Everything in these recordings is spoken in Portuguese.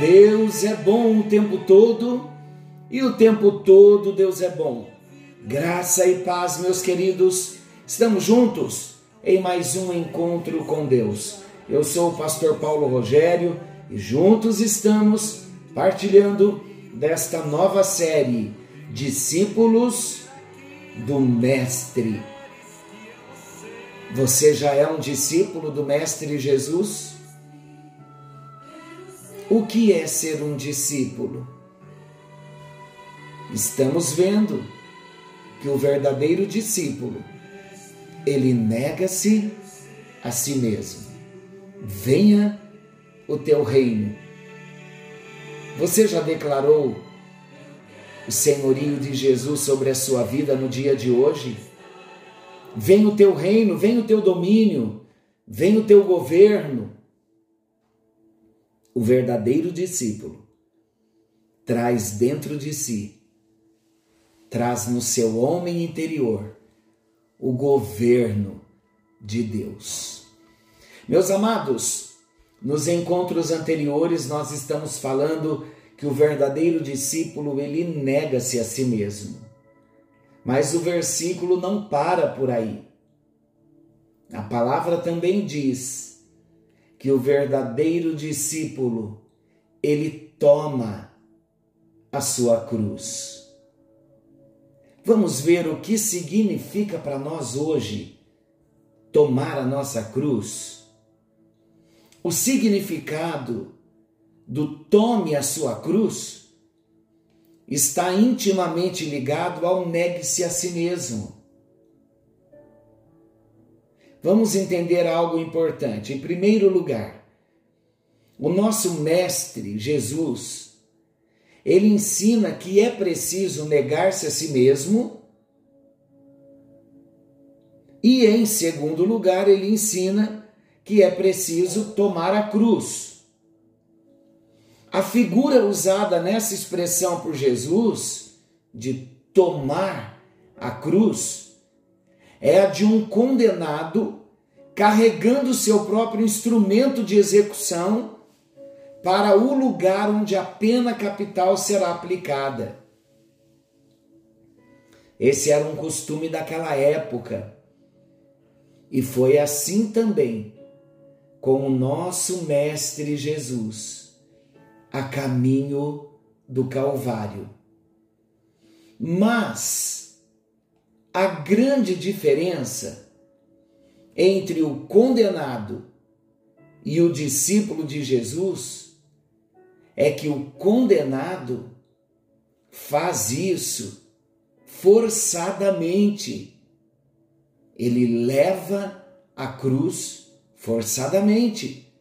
Deus é bom o tempo todo e o tempo todo Deus é bom. Graça e paz, meus queridos, estamos juntos em mais um encontro com Deus. Eu sou o pastor Paulo Rogério e juntos estamos partilhando desta nova série Discípulos do Mestre. Você já é um discípulo do Mestre Jesus? O que é ser um discípulo? Estamos vendo que o verdadeiro discípulo, ele nega-se a si mesmo. Venha o teu reino. Você já declarou o senhorio de Jesus sobre a sua vida no dia de hoje? Vem o teu reino, vem o teu domínio, vem o teu governo. O verdadeiro discípulo traz dentro de si, traz no seu homem interior o governo de Deus. Meus amados, nos encontros anteriores nós estamos falando que o verdadeiro discípulo ele nega-se a si mesmo. Mas o versículo não para por aí. A palavra também diz que o verdadeiro discípulo ele toma a sua cruz. Vamos ver o que significa para nós hoje tomar a nossa cruz. O significado do tome a sua cruz está intimamente ligado ao negue-se a si mesmo. Vamos entender algo importante. Em primeiro lugar, o nosso mestre Jesus, ele ensina que é preciso negar-se a si mesmo. E em segundo lugar, ele ensina que é preciso tomar a cruz. A figura usada nessa expressão por Jesus, de tomar a cruz, é a de um condenado carregando seu próprio instrumento de execução para o lugar onde a pena capital será aplicada. Esse era um costume daquela época. E foi assim também com o nosso Mestre Jesus a caminho do Calvário. Mas a grande diferença entre o condenado e o discípulo de Jesus é que o condenado faz isso forçadamente. Ele leva a cruz forçadamente.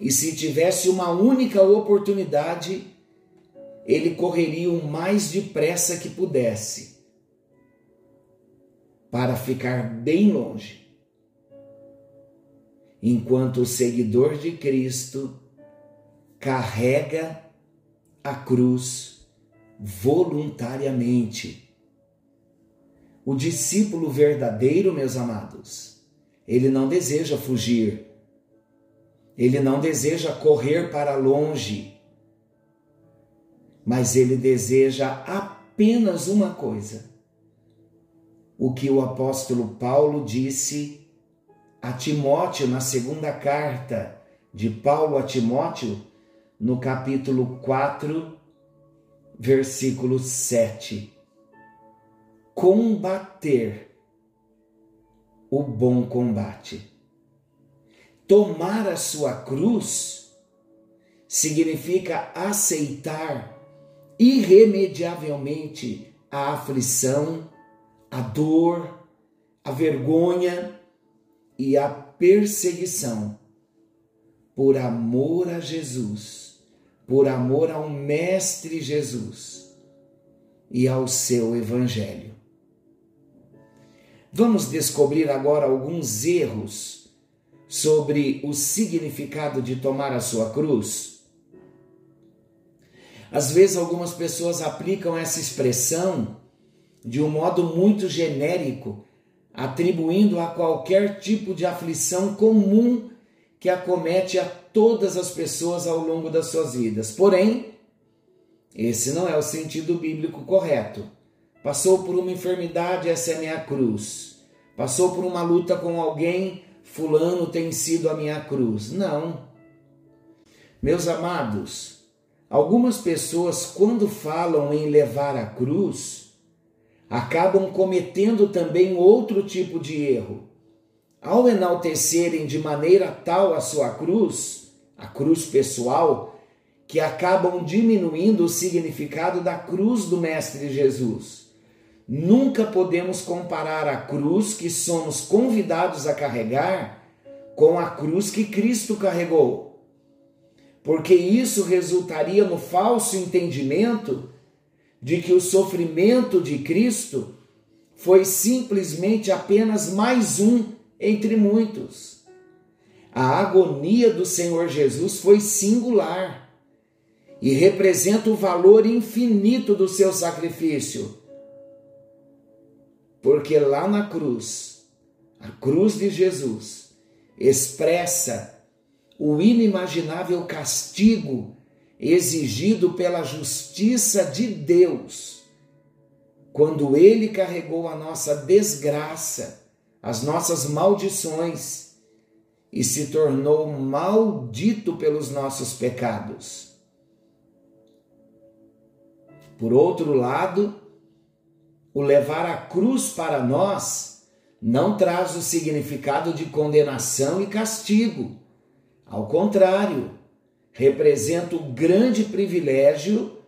E se tivesse uma única oportunidade, ele correria o mais depressa que pudesse para ficar bem longe. Enquanto o seguidor de Cristo carrega a cruz voluntariamente. O discípulo verdadeiro, meus amados, ele não deseja fugir ele não deseja correr para longe, mas ele deseja apenas uma coisa. O que o apóstolo Paulo disse a Timóteo na segunda carta de Paulo a Timóteo, no capítulo 4, versículo 7. Combater o bom combate Tomar a sua cruz significa aceitar irremediavelmente a aflição, a dor, a vergonha e a perseguição por amor a Jesus, por amor ao Mestre Jesus e ao seu Evangelho. Vamos descobrir agora alguns erros sobre o significado de tomar a sua cruz? Às vezes, algumas pessoas aplicam essa expressão de um modo muito genérico atribuindo a qualquer tipo de aflição comum que acomete a todas as pessoas ao longo das suas vidas. Porém, esse não é o sentido bíblico correto. Passou por uma enfermidade, essa é a minha cruz. Passou por uma luta com alguém, fulano tem sido a minha cruz. Não. Meus amados, algumas pessoas, quando falam em levar a cruz, acabam cometendo também outro tipo de erro. Ao enaltecerem de maneira tal a sua cruz, a cruz pessoal, que acabam diminuindo o significado da cruz do Mestre Jesus. Nunca podemos comparar a cruz que somos convidados a carregar com a cruz que Cristo carregou, porque isso resultaria no falso entendimento de que o sofrimento de Cristo foi simplesmente apenas mais um entre muitos. A agonia do Senhor Jesus foi singular e representa o valor infinito do seu sacrifício. Porque lá na cruz, a cruz de Jesus, expressa o inimaginável castigo exigido pela justiça de Deus, quando ele carregou a nossa desgraça as nossas maldições e se tornou maldito pelos nossos pecados. Por outro lado, o levar a cruz para nós não traz o significado de condenação e castigo. Ao contrário, representa o grande privilégio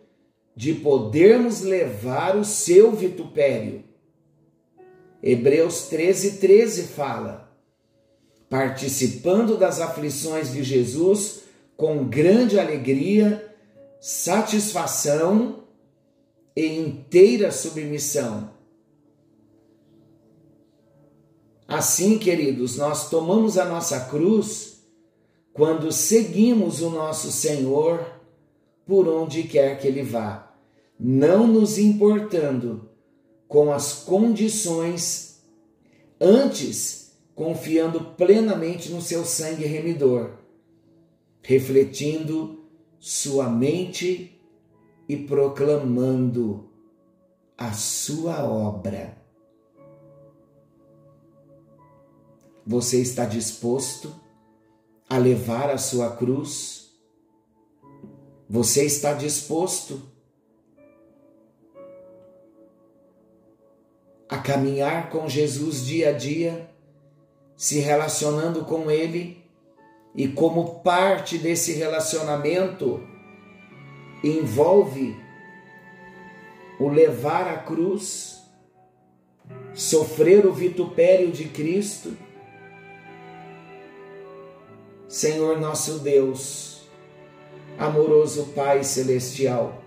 de podermos levar o seu vitupério Hebreus 13, 13 fala: participando das aflições de Jesus com grande alegria, satisfação e inteira submissão. Assim, queridos, nós tomamos a nossa cruz quando seguimos o nosso Senhor por onde quer que Ele vá, não nos importando com as condições, antes confiando plenamente no seu sangue remidor, refletindo sua mente e proclamando a sua obra. Você está disposto a levar a sua cruz? Você está disposto a caminhar com Jesus dia a dia, se relacionando com Ele e como parte desse relacionamento envolve o levar a cruz, sofrer o vitupério de Cristo. Senhor nosso Deus, amoroso Pai celestial,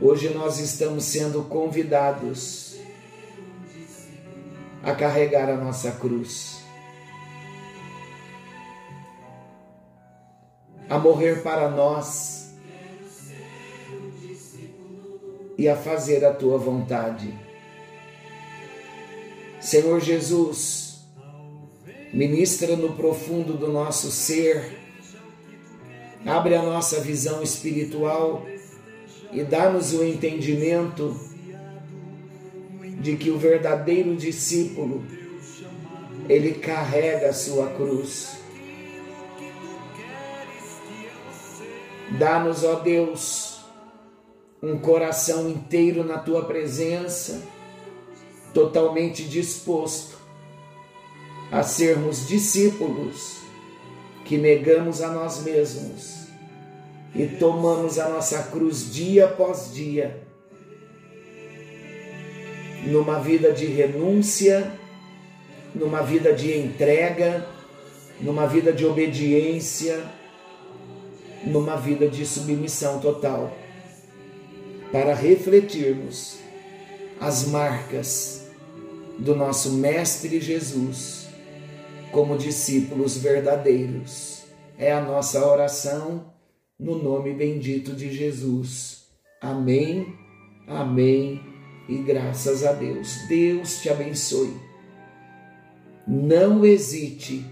hoje nós estamos sendo convidados a carregar a nossa cruz, a morrer para nós e a fazer a tua vontade. Senhor Jesus, ministra no profundo do nosso ser, abre a nossa visão espiritual e dá-nos o entendimento de que o verdadeiro discípulo ele carrega a sua cruz. Dá-nos, ó Deus, um coração inteiro na tua presença, totalmente disposto a sermos discípulos que negamos a nós mesmos e tomamos a nossa cruz dia após dia numa vida de renúncia, numa vida de entrega, numa vida de obediência, numa vida de submissão total, para refletirmos as marcas do nosso Mestre Jesus como discípulos verdadeiros. É a nossa oração no nome bendito de Jesus. Amém, amém e graças a Deus. Deus te abençoe. não hesite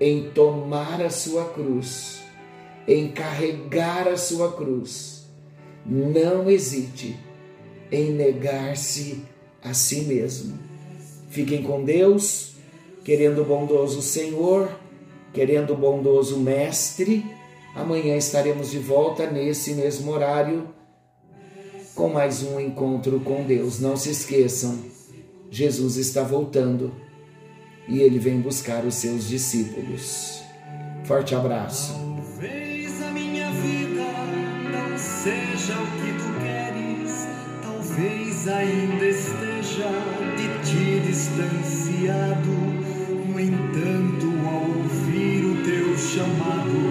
em tomar a sua cruz, em carregar a sua cruz. Não hesite em negar-se a si mesmo. Fiquem com Deus, querendo o bondoso Senhor, querendo o bondoso Mestre. Amanhã estaremos de volta nesse mesmo horário com mais um encontro com Deus. Não se esqueçam, Jesus está voltando e ele vem buscar os seus discípulos. Forte abraço. Talvez a minha vida não seja o que tu queres, talvez ainda esteja de ti distanciado. Chamado,